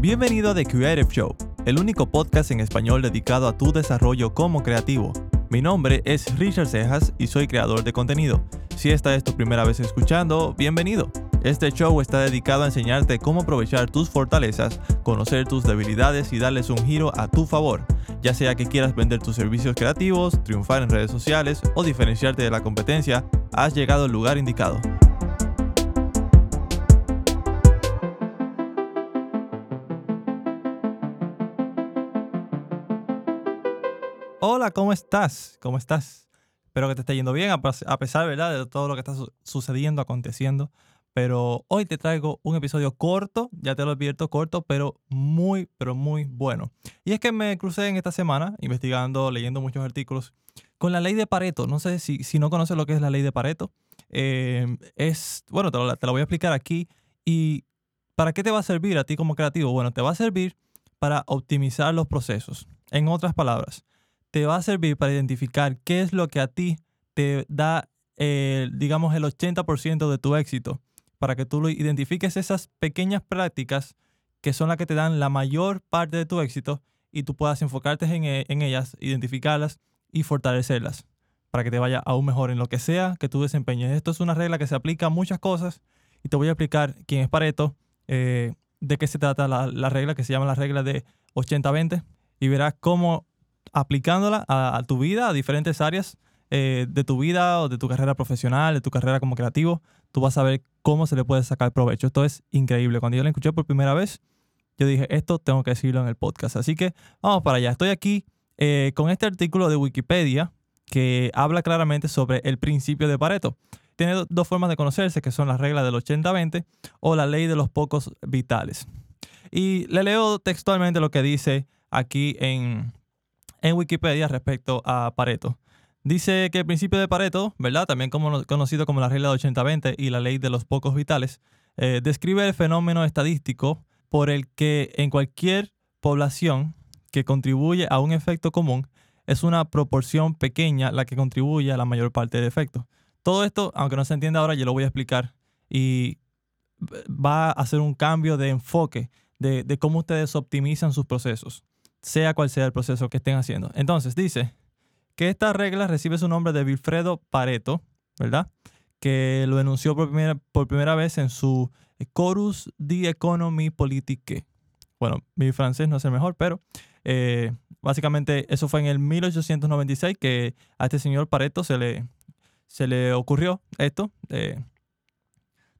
Bienvenido a The Creative Show, el único podcast en español dedicado a tu desarrollo como creativo. Mi nombre es Richard Cejas y soy creador de contenido. Si esta es tu primera vez escuchando, bienvenido. Este show está dedicado a enseñarte cómo aprovechar tus fortalezas, conocer tus debilidades y darles un giro a tu favor, ya sea que quieras vender tus servicios creativos, triunfar en redes sociales o diferenciarte de la competencia, has llegado al lugar indicado. Hola, ¿cómo estás? ¿Cómo estás? Espero que te esté yendo bien a pesar ¿verdad? de todo lo que está sucediendo, aconteciendo. Pero hoy te traigo un episodio corto, ya te lo advierto, corto, pero muy, pero muy bueno. Y es que me crucé en esta semana investigando, leyendo muchos artículos con la ley de Pareto. No sé si, si no conoces lo que es la ley de Pareto. Eh, es, bueno, te, te la voy a explicar aquí. ¿Y para qué te va a servir a ti como creativo? Bueno, te va a servir para optimizar los procesos. En otras palabras, te va a servir para identificar qué es lo que a ti te da, eh, digamos, el 80% de tu éxito para que tú identifiques esas pequeñas prácticas que son las que te dan la mayor parte de tu éxito y tú puedas enfocarte en, e, en ellas, identificarlas y fortalecerlas para que te vaya aún mejor en lo que sea que tú desempeñes. Esto es una regla que se aplica a muchas cosas y te voy a explicar quién es Pareto, eh, de qué se trata la, la, regla que se llama la regla de 80-20 y verás cómo aplicándola a, tu vida, a diferentes áreas eh, de tu vida o de tu carrera profesional, de tu carrera como creativo, tú vas a ver cómo se le puede sacar provecho. Esto es increíble. Cuando yo lo escuché por primera vez, yo dije, esto tengo que decirlo en el podcast. Así que vamos para allá. Estoy aquí eh, con este artículo de Wikipedia que habla claramente sobre el principio de Pareto. Tiene dos formas de conocerse, que son las reglas del 80-20 o la ley de los pocos vitales. Y le leo textualmente lo que dice aquí en, en Wikipedia respecto a Pareto. Dice que el principio de Pareto, ¿verdad? También conocido como la regla de 80-20 y la ley de los pocos vitales, eh, describe el fenómeno estadístico por el que en cualquier población que contribuye a un efecto común es una proporción pequeña la que contribuye a la mayor parte del efecto. Todo esto, aunque no se entienda ahora, yo lo voy a explicar y va a hacer un cambio de enfoque de cómo ustedes optimizan sus procesos, sea cual sea el proceso que estén haciendo. Entonces, dice, que esta regla recibe su nombre de Wilfredo Pareto, ¿verdad? Que lo enunció por primera, por primera vez en su Chorus de Economie Politique. Bueno, mi francés no es el mejor, pero eh, básicamente eso fue en el 1896 que a este señor Pareto se le, se le ocurrió esto. Eh,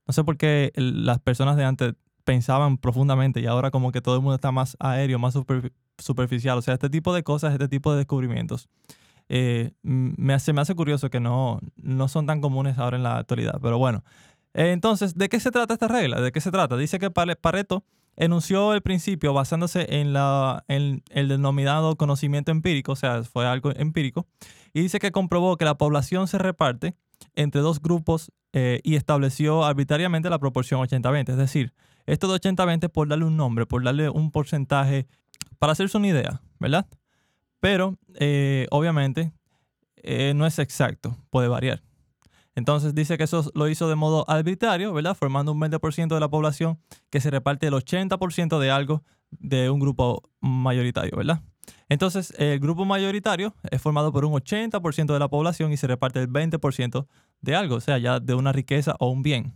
no sé por qué las personas de antes pensaban profundamente y ahora como que todo el mundo está más aéreo, más superficial. O sea, este tipo de cosas, este tipo de descubrimientos eh, me hace, me hace curioso que no, no son tan comunes ahora en la actualidad. Pero bueno, entonces, ¿de qué se trata esta regla? ¿De qué se trata? Dice que Pareto enunció el principio basándose en, la, en el denominado conocimiento empírico, o sea, fue algo empírico, y dice que comprobó que la población se reparte entre dos grupos eh, y estableció arbitrariamente la proporción 80-20. Es decir, esto de 80-20 por darle un nombre, por darle un porcentaje, para hacerse una idea, ¿verdad? Pero eh, obviamente eh, no es exacto, puede variar. Entonces dice que eso lo hizo de modo arbitrario, ¿verdad? Formando un 20% de la población que se reparte el 80% de algo de un grupo mayoritario, ¿verdad? Entonces, el grupo mayoritario es formado por un 80% de la población y se reparte el 20% de algo, o sea, ya de una riqueza o un bien.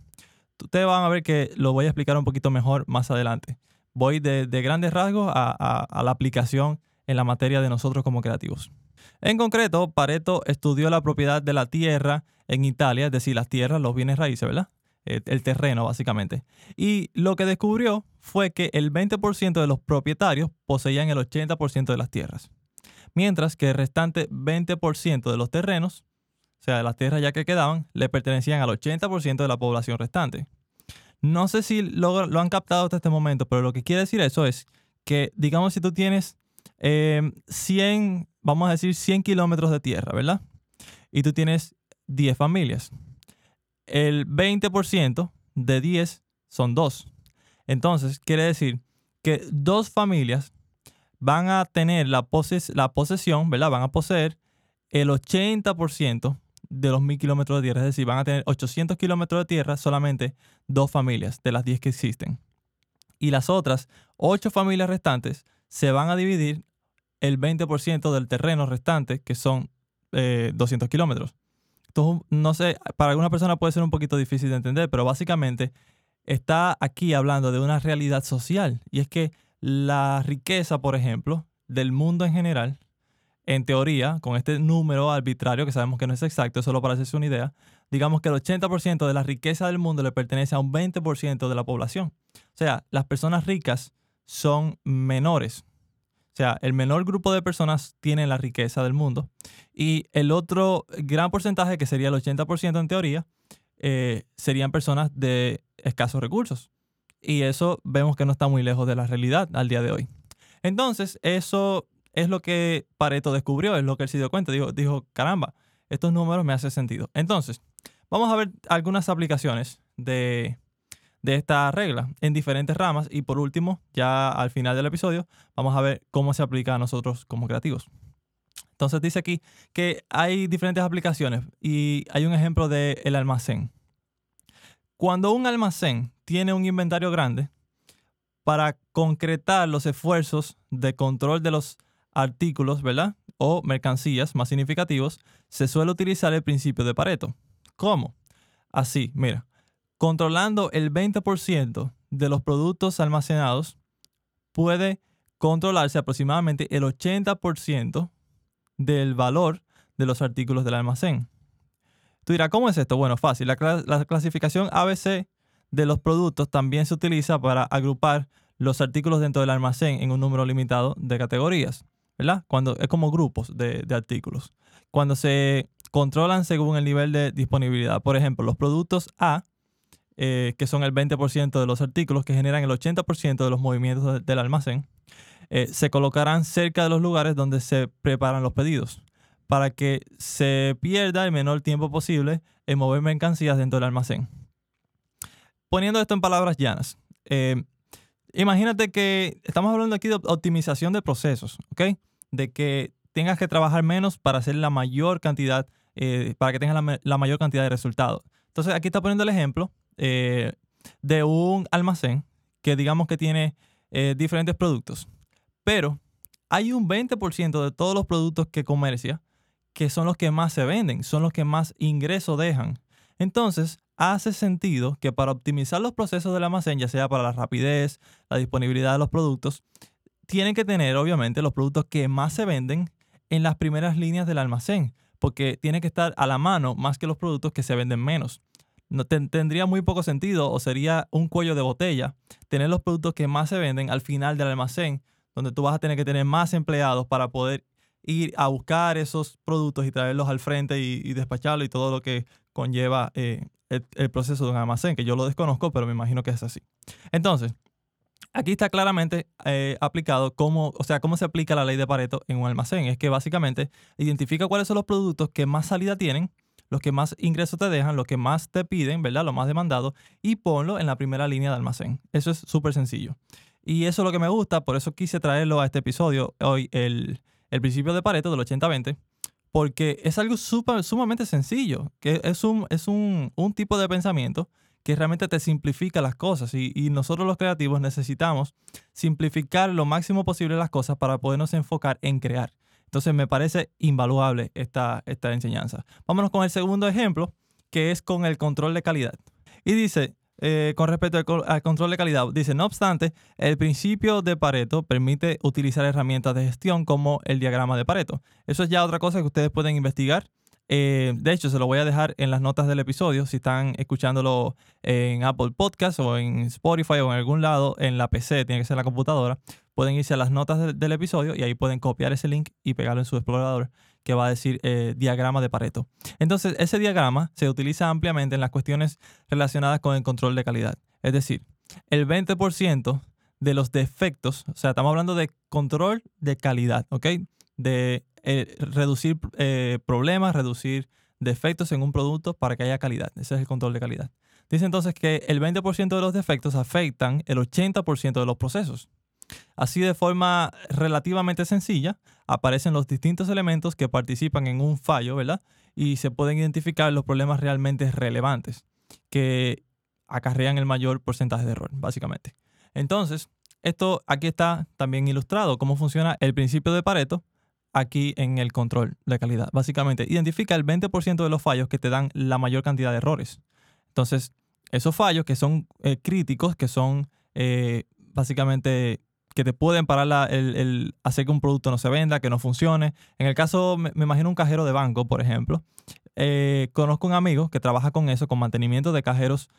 Ustedes van a ver que lo voy a explicar un poquito mejor más adelante. Voy de, grandes rasgos a la aplicación en la materia de nosotros como creativos. En concreto, Pareto estudió la propiedad de la tierra en Italia, es decir, las tierras, los bienes raíces, ¿verdad? El, terreno, básicamente. Y lo que descubrió fue que el 20% de los propietarios poseían el 80% de las tierras, mientras que el restante 20% de los terrenos, o sea, de las tierras ya que quedaban, le pertenecían al 80% de la población restante. No sé si lo, han captado hasta este momento, pero lo que quiere decir eso es que, digamos, si tú tienes 100, em, vamos a decir 100 kilómetros de tierra, ¿verdad? Y tú tienes 10 familias. El 20% de 10 son 2. Entonces, quiere decir que dos familias van a tener la, la posesión, ¿verdad? Van a poseer el 80% de los 1000 kilómetros de tierra. Es decir, van a tener 800 kilómetros de tierra solamente dos familias de las 10 que existen. Y las otras ocho familias restantes se van a dividir el 20% del terreno restante, que son 200 kilómetros. Entonces, no sé, para alguna persona puede ser un poquito difícil de entender, pero básicamente está aquí hablando de una realidad social. Y es que la riqueza, por ejemplo, del mundo en general, en teoría, con este número arbitrario que sabemos que no es exacto, solo para hacerse una idea, digamos que el 80% de la riqueza del mundo le pertenece a un 20% de la población. O sea, las personas ricas son menores. O sea, el menor grupo de personas tiene la riqueza del mundo y el otro gran porcentaje, que sería el 80% en teoría, eh, serían personas de escasos recursos. Y eso vemos que no está muy lejos de la realidad al día de hoy. Entonces, eso es lo que Pareto descubrió, es lo que él se dio cuenta. Dijo, dijo caramba, estos números me hacen sentido. Entonces, vamos a ver algunas aplicaciones de, de esta regla en diferentes ramas y por último, ya al final del episodio, vamos a ver cómo se aplica a nosotros como creativos. Entonces dice aquí que hay diferentes aplicaciones y hay un ejemplo del el almacén. Cuando un almacén tiene un inventario grande, para concretar los esfuerzos de control de los artículos, ¿verdad? O mercancías más significativos, se suele utilizar el principio de Pareto. ¿Cómo? Así, mira, controlando el 20% de los productos almacenados, puede controlarse aproximadamente el 80% del valor de los artículos del almacén. Tú dirás, ¿cómo es esto? Bueno, fácil. La, clasificación ABC de los productos también se utiliza para agrupar los artículos dentro del almacén en un número limitado de categorías, ¿verdad? Cuando es como grupos de, artículos. Cuando se controlan según el nivel de disponibilidad. Por ejemplo, los productos A eh, que son el 20% de los artículos que generan el 80% de los movimientos del almacén, eh, se colocarán cerca de los lugares donde se preparan los pedidos para que se pierda el menor tiempo posible en mover mercancías dentro del almacén. Poniendo esto en palabras llanas, eh, imagínate que estamos hablando aquí de optimización de procesos, ¿ok? De que tengas que trabajar menos para hacer la mayor cantidad, para que tengas la, mayor cantidad de resultados. Entonces aquí está poniendo el ejemplo eh, de un almacén que digamos que tiene eh, diferentes productos, pero hay un 20% de todos los productos que comercia que son los que más se venden, son los que más ingresos dejan. Entonces, hace sentido que para optimizar los procesos del almacén, ya sea para la rapidez, la disponibilidad de los productos, tienen que tener obviamente los productos que más se venden en las primeras líneas del almacén, porque tiene que estar a la mano más que los productos que se venden menos. No tendría muy poco sentido o sería un cuello de botella tener los productos que más se venden al final del almacén, donde tú vas a tener que tener más empleados para poder ir a buscar esos productos y traerlos al frente y, despacharlos y todo lo que conlleva eh, el, proceso de un almacén, que yo lo desconozco, pero me imagino que es así. Entonces, aquí está claramente eh, aplicado cómo, o sea, cómo se aplica la ley de Pareto en un almacén. Es que básicamente identifica cuáles son los productos que más salida tienen los que más ingresos te dejan, los que más te piden, ¿verdad? Lo más demandado, y ponlo en la primera línea de almacén. Eso es súper sencillo. Y eso es lo que me gusta, por eso quise traerlo a este episodio hoy, el, principio de Pareto del 80-20, porque es algo sumamente sencillo, que es, un, es un, tipo de pensamiento que realmente te simplifica las cosas y, y, nosotros los creativos necesitamos simplificar lo máximo posible las cosas para podernos enfocar en crear. Entonces me parece invaluable esta, esta enseñanza. Vámonos con el segundo ejemplo, que es con el control de calidad. Y dice, eh, con respecto al, control de calidad, dice, no obstante, el principio de Pareto permite utilizar herramientas de gestión como el diagrama de Pareto. Eso es ya otra cosa que ustedes pueden investigar eh, de hecho, se lo voy a dejar en las notas del episodio. Si están escuchándolo en Apple Podcast o en Spotify o en algún lado en la PC, tiene que ser la computadora, pueden irse a las notas del episodio y ahí pueden copiar ese link y pegarlo en su explorador que va a decir eh, diagrama de Pareto. Entonces, ese diagrama se utiliza ampliamente en las cuestiones relacionadas con el control de calidad. Es decir, el 20% de los defectos, o sea, estamos hablando de control de calidad, ¿ok? De eh, reducir eh, problemas, reducir defectos en un producto para que haya calidad. Ese es el control de calidad. Dice entonces que el 20% de los defectos afectan el 80% de los procesos. Así de forma relativamente sencilla, aparecen los distintos elementos que participan en un fallo, ¿verdad? Y se pueden identificar los problemas realmente relevantes que acarrean el mayor porcentaje de error, básicamente. Entonces, esto aquí está también ilustrado, cómo funciona el principio de Pareto aquí en el control de calidad. Básicamente, identifica el 20% de los fallos que te dan la mayor cantidad de errores. Entonces, esos fallos que son eh, críticos, que son eh, básicamente que te pueden parar el, hacer que un producto no se venda, que no funcione. En el caso, me, imagino un cajero de banco, por ejemplo. Eh, conozco un amigo que trabaja con eso, con mantenimiento de cajeros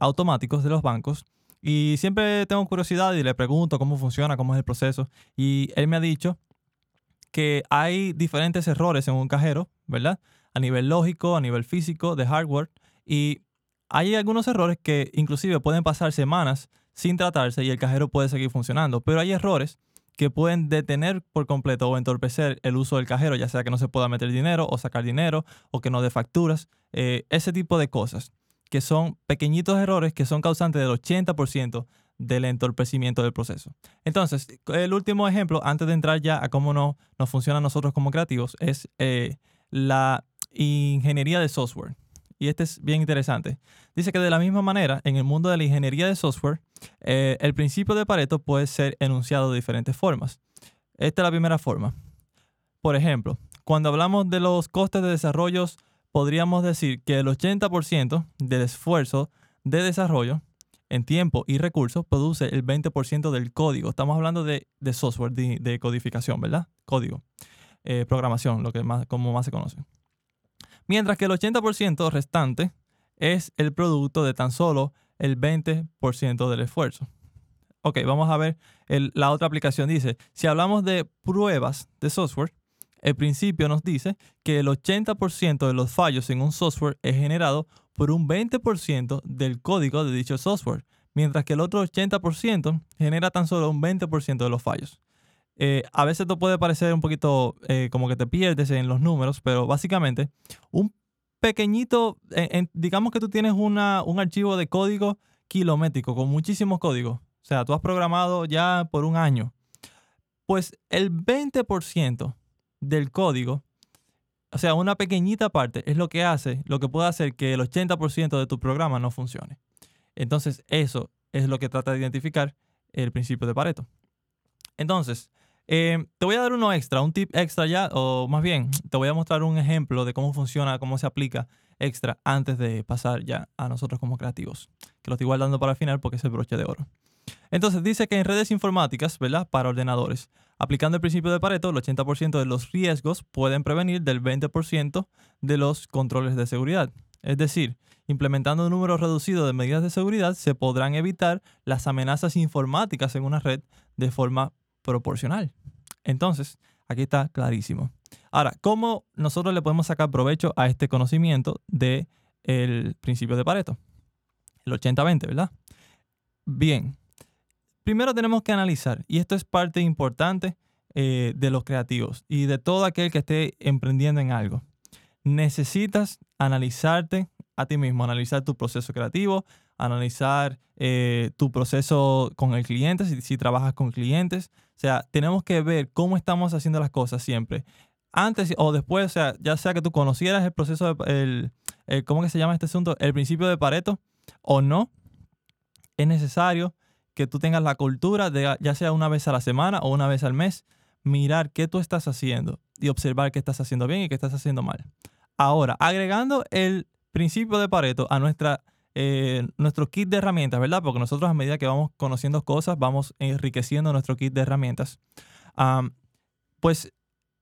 automáticos de los bancos. Y siempre tengo curiosidad y le pregunto cómo funciona, cómo es el proceso. Y él me ha dicho que hay diferentes errores en un cajero, ¿verdad? A nivel lógico, a nivel físico, de hardware. Y hay algunos errores que inclusive pueden pasar semanas sin tratarse y el cajero puede seguir funcionando. Pero hay errores que pueden detener por completo o entorpecer el uso del cajero, ya sea que no se pueda meter dinero o sacar dinero o que no dé facturas, eh, ese tipo de cosas, que son pequeñitos errores que son causantes del 80% del entorpecimiento del proceso. Entonces, el último ejemplo, antes de entrar ya a cómo no, nos funciona a nosotros como creativos, es eh, la ingeniería de software. Y este es bien interesante. Dice que de la misma manera, en el mundo de la ingeniería de software, eh, el principio de Pareto puede ser enunciado de diferentes formas. Esta es la primera forma. Por ejemplo, cuando hablamos de los costes de desarrollo, podríamos decir que el 80% del esfuerzo de desarrollo en tiempo y recursos produce el 20% del código. Estamos hablando de, software, de, codificación, ¿verdad? Código, eh, programación, lo que más, como más se conoce. Mientras que el 80% restante es el producto de tan solo el 20% del esfuerzo. Ok, vamos a ver la otra aplicación. Dice, si hablamos de pruebas de software, el principio nos dice que el 80% de los fallos en un software es generado por un 20% del código de dicho software, mientras que el otro 80% genera tan solo un 20% de los fallos. Eh, a veces esto puede parecer un poquito eh, como que te pierdes en los números, pero básicamente un pequeñito, digamos que tú tienes una, un archivo de código kilométrico con muchísimos códigos, o sea, tú has programado ya por un año, pues el 20% del código o sea, una pequeñita parte es lo que hace, lo que puede hacer que el 80% de tu programa no funcione. Entonces, eso es lo que trata de identificar el principio de Pareto. Entonces, eh, te voy a dar uno extra, un tip extra ya, o más bien, te voy a mostrar un ejemplo de cómo funciona, cómo se aplica extra antes de pasar ya a nosotros como creativos, que lo estoy guardando para el final porque es el broche de oro. Entonces dice que en redes informáticas, ¿verdad? Para ordenadores, aplicando el principio de Pareto, el 80% de los riesgos pueden prevenir del 20% de los controles de seguridad. Es decir, implementando un número reducido de medidas de seguridad, se podrán evitar las amenazas informáticas en una red de forma proporcional. Entonces, aquí está clarísimo. Ahora, ¿cómo nosotros le podemos sacar provecho a este conocimiento del el principio de Pareto? El 80-20, ¿verdad? Bien, primero tenemos que analizar, y esto es parte importante eh, de los creativos y de todo aquel que esté emprendiendo en algo. Necesitas analizarte a ti mismo, analizar tu proceso creativo, analizar eh, tu proceso con el cliente, si, trabajas con clientes. O sea, tenemos que ver cómo estamos haciendo las cosas siempre. Antes o después, o sea, ya sea que tú conocieras el proceso, el, ¿cómo que se llama este asunto? El principio de Pareto o no, es necesario que tú tengas la cultura de, ya sea una vez a la semana o una vez al mes, mirar qué tú estás haciendo y observar qué estás haciendo bien y qué estás haciendo mal. Ahora, agregando el principio de Pareto a nuestra, eh, nuestro kit de herramientas, ¿verdad? Porque nosotros a medida que vamos conociendo cosas, vamos enriqueciendo nuestro kit de herramientas. pues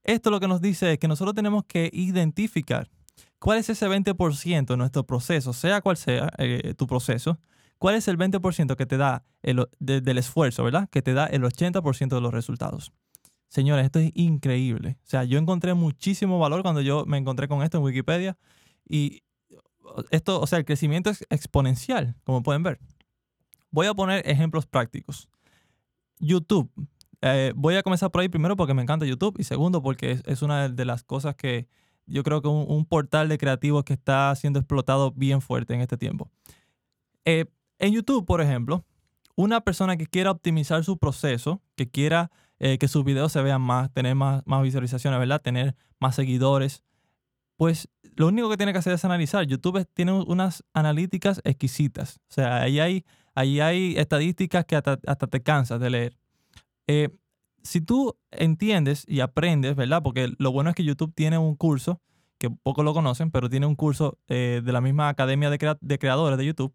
esto lo que nos dice es que nosotros tenemos que identificar cuál es ese 20% de nuestro proceso, sea cual sea eh, tu proceso, ¿Cuál es el 20% que te da el, del esfuerzo, verdad? Que te da el 80% de los resultados. Señores, esto es increíble. O sea, yo encontré muchísimo valor cuando yo me encontré con esto en Wikipedia y esto, o sea, el crecimiento es exponencial, como pueden ver. Voy a poner ejemplos prácticos. YouTube. Eh, voy a comenzar por ahí primero porque me encanta YouTube y segundo porque es, una de las cosas que yo creo que un, un, portal de creativos que está siendo explotado bien fuerte en este tiempo. Eh, en YouTube, por ejemplo, una persona que quiera optimizar su proceso, que quiera eh, que sus videos se vean más, tener más, más visualizaciones, ¿verdad? Tener más seguidores. Pues lo único que tiene que hacer es analizar. YouTube tiene unas analíticas exquisitas. O sea, ahí hay, ahí hay estadísticas que hasta, te cansas de leer. Eh, si tú entiendes y aprendes, ¿verdad? Porque lo bueno es que YouTube tiene un curso, que pocos lo conocen, pero tiene un curso eh, de la misma academia de, de creadores de YouTube,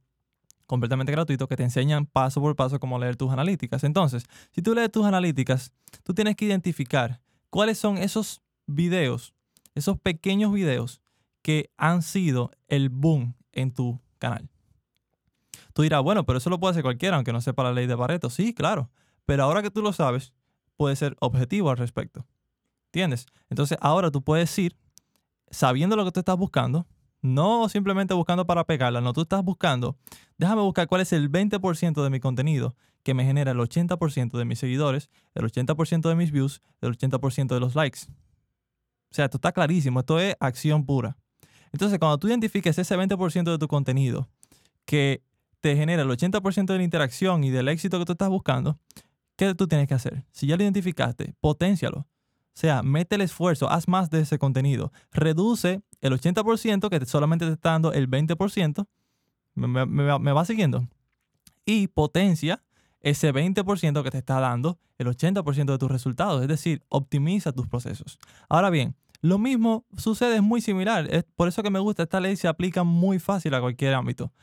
completamente gratuito, que te enseñan paso por paso cómo leer tus analíticas. Entonces, si tú lees tus analíticas, tú tienes que identificar cuáles son esos videos, esos pequeños videos que han sido el boom en tu canal. Tú dirás, bueno, pero eso lo puede hacer cualquiera, aunque no sepa la ley de Pareto. Sí, claro. Pero ahora que tú lo sabes, puedes ser objetivo al respecto. ¿Entiendes? Entonces ahora tú puedes ir sabiendo lo que tú estás buscando, no simplemente buscando para pegarla, no, tú estás buscando, déjame buscar cuál es el 20% de mi contenido que me genera el 80% de mis seguidores, el 80% de mis views, el 80% de los likes. O sea, esto está clarísimo, esto es acción pura. Entonces, cuando tú identifiques ese 20% de tu contenido que te genera el 80% de la interacción y del éxito que tú estás buscando, ¿qué tú tienes que hacer? Si ya lo identificaste, potencialo. O sea, mete el esfuerzo, haz más de ese contenido. Reduce el 80% que solamente te está dando el 20%. Me, me va siguiendo. Y potencia ese 20% que te está dando el 80% de tus resultados. Es decir, optimiza tus procesos. Ahora bien, lo mismo sucede, es muy similar. Es por eso que me gusta esta ley, se aplica muy fácil a cualquier ámbito.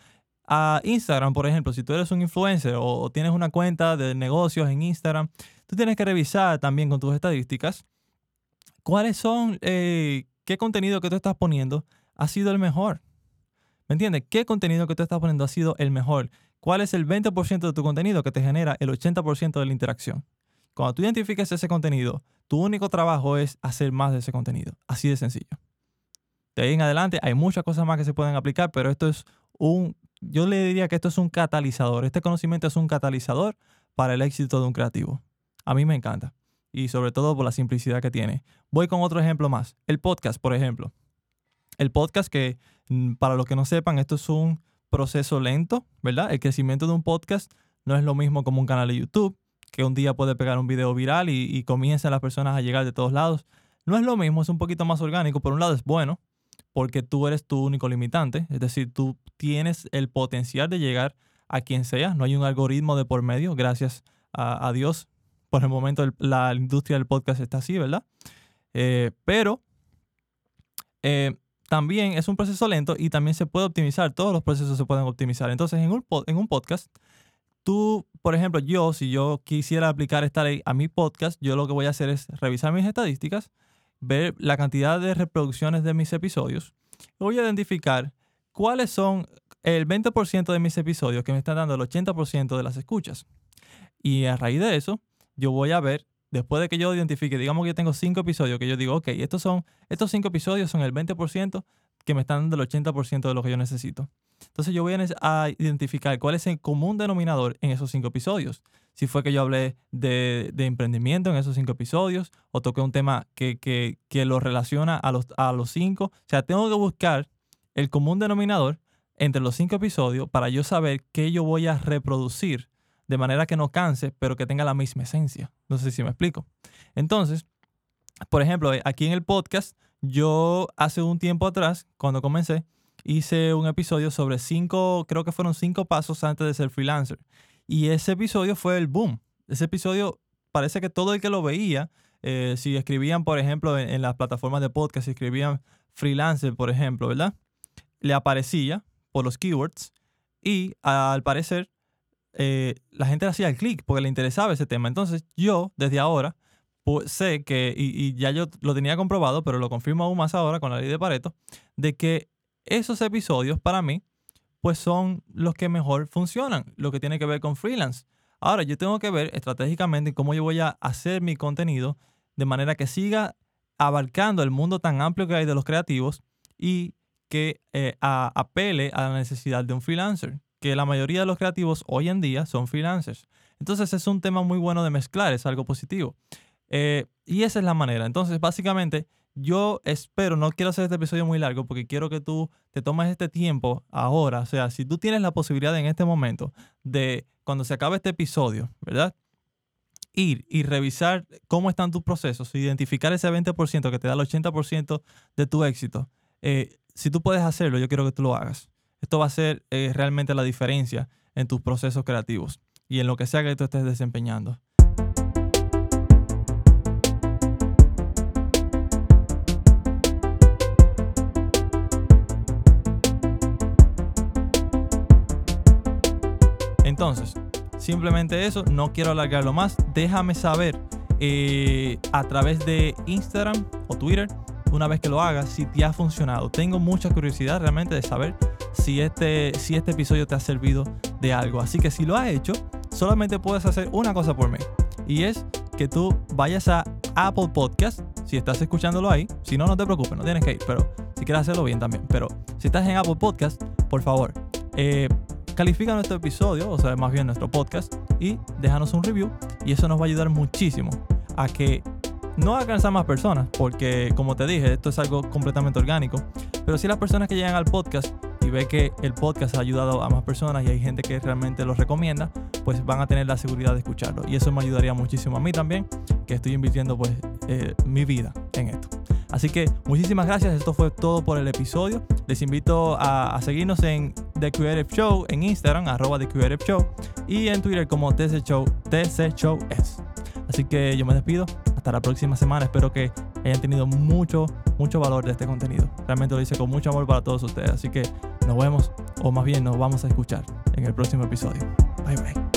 A Instagram, por ejemplo, si tú eres un influencer o tienes una cuenta de negocios en Instagram, tú tienes que revisar también con tus estadísticas cuáles son, eh, qué contenido que tú estás poniendo ha sido el mejor. ¿Me entiendes? ¿Qué contenido que tú estás poniendo ha sido el mejor? ¿Cuál es el 20% de tu contenido que te genera el 80% de la interacción? Cuando tú identifiques ese contenido, tu único trabajo es hacer más de ese contenido. Así de sencillo. De ahí en adelante hay muchas cosas más que se pueden aplicar, pero esto es un, yo le diría que esto es un catalizador. Este conocimiento es un catalizador para el éxito de un creativo. A mí me encanta. Y sobre todo por la simplicidad que tiene. Voy con otro ejemplo más. El podcast, por ejemplo. El podcast que, mm, para los que no sepan, esto es un proceso lento, ¿verdad? El crecimiento de un podcast no es lo mismo como un canal de YouTube que un día puede pegar un video viral y, comienzan las personas a llegar de todos lados. No es lo mismo, es un poquito más orgánico. Por un lado es bueno, porque tú eres tu único limitante, es decir, tú tienes el potencial de llegar a quien sea, no hay un algoritmo de por medio, gracias a, Dios. Por el momento la industria del podcast está así, ¿verdad? Eh, pero eh, también es un proceso lento y también se puede optimizar, todos los procesos se pueden optimizar. Entonces, en un podcast, tú, por ejemplo, yo, si yo quisiera aplicar esta ley a mi podcast, yo lo que voy a hacer es revisar mis estadísticas, ver la cantidad de reproducciones de mis episodios. Voy a identificar cuáles son el 20% de mis episodios que me están dando el 80% de las escuchas. Y a raíz de eso, yo voy a ver, después de que yo identifique, digamos que yo tengo cinco episodios, que yo digo, ok, estos, son, estos cinco episodios son el 20% que me están dando el 80% de lo que yo necesito. Entonces yo voy a, identificar cuál es el común denominador en esos cinco episodios. Si fue que yo hablé de, emprendimiento en esos cinco episodios o toqué un tema que, lo relaciona a los, a los cinco. O sea, tengo que buscar el común denominador entre los cinco episodios para yo saber qué yo voy a reproducir de manera que no canse, pero que tenga la misma esencia. No sé si me explico. Entonces, por ejemplo, aquí en el podcast, yo hace un tiempo atrás, cuando comencé, hice un episodio sobre cinco, creo que fueron cinco pasos antes de ser freelancer. Y ese episodio fue el boom. Ese episodio parece que todo el que lo veía, eh, si escribían, por ejemplo, en, las plataformas de podcast, si escribían freelancer, por ejemplo, ¿verdad? Le aparecía por los keywords y al parecer eh, la gente hacía el clic porque le interesaba ese tema. Entonces yo, desde ahora, sé que, y, y, ya yo lo tenía comprobado, pero lo confirmo aún más ahora con la ley de Pareto, de que esos episodios para mí, pues son los que mejor funcionan, lo que tiene que ver con freelance. Ahora, yo tengo que ver estratégicamente cómo yo voy a hacer mi contenido de manera que siga abarcando el mundo tan amplio que hay de los creativos y que eh, apele a la necesidad de un freelancer, que la mayoría de los creativos hoy en día son freelancers. Entonces es un tema muy bueno de mezclar, es algo positivo. Eh, y esa es la manera. Entonces, básicamente, yo espero, no quiero hacer este episodio muy largo porque quiero que tú te tomes este tiempo ahora. O sea, si tú tienes la posibilidad en este momento de, cuando se acabe este episodio, ¿verdad? Ir y revisar cómo están tus procesos, identificar ese 20% que te da el 80% de tu éxito. eh, si tú puedes hacerlo, yo quiero que tú lo hagas. Esto va a ser eh, realmente la diferencia en tus procesos creativos y en lo que sea que tú estés desempeñando. Entonces, simplemente eso, no quiero alargarlo más. Déjame saber eh, a través de Instagram o Twitter, una vez que lo hagas, si te ha funcionado. Tengo mucha curiosidad realmente de saber si este, si este episodio te ha servido de algo. Así que si lo has hecho, solamente puedes hacer una cosa por mí. Y es que tú vayas a Apple Podcast, si estás escuchándolo ahí. Si no, no te preocupes, no tienes que ir. Pero si quieres hacerlo bien también. Pero si estás en Apple Podcast, por favor, eh, califica nuestro episodio, o sea, más bien nuestro podcast, y déjanos un review. Y eso nos va a ayudar muchísimo a que no alcanzar más personas, porque como te dije, esto es algo completamente orgánico. Pero si las personas que llegan al podcast y ve que el podcast ha ayudado a más personas y hay gente que realmente lo recomienda, pues van a tener la seguridad de escucharlo. Y eso me ayudaría muchísimo a mí también, que estoy invirtiendo pues eh, mi vida en esto. Así que muchísimas gracias. Esto fue todo por el episodio. Les invito a, seguirnos en The Creative Show en Instagram, arroba The Creative Show, y en Twitter como TC Show, TC Show S. Así que yo me despido. Hasta la próxima semana. Espero que hayan tenido mucho, mucho valor de este contenido. Realmente lo hice con mucho amor para todos ustedes. Así que nos vemos, o más bien nos vamos a escuchar en el próximo episodio. Bye bye.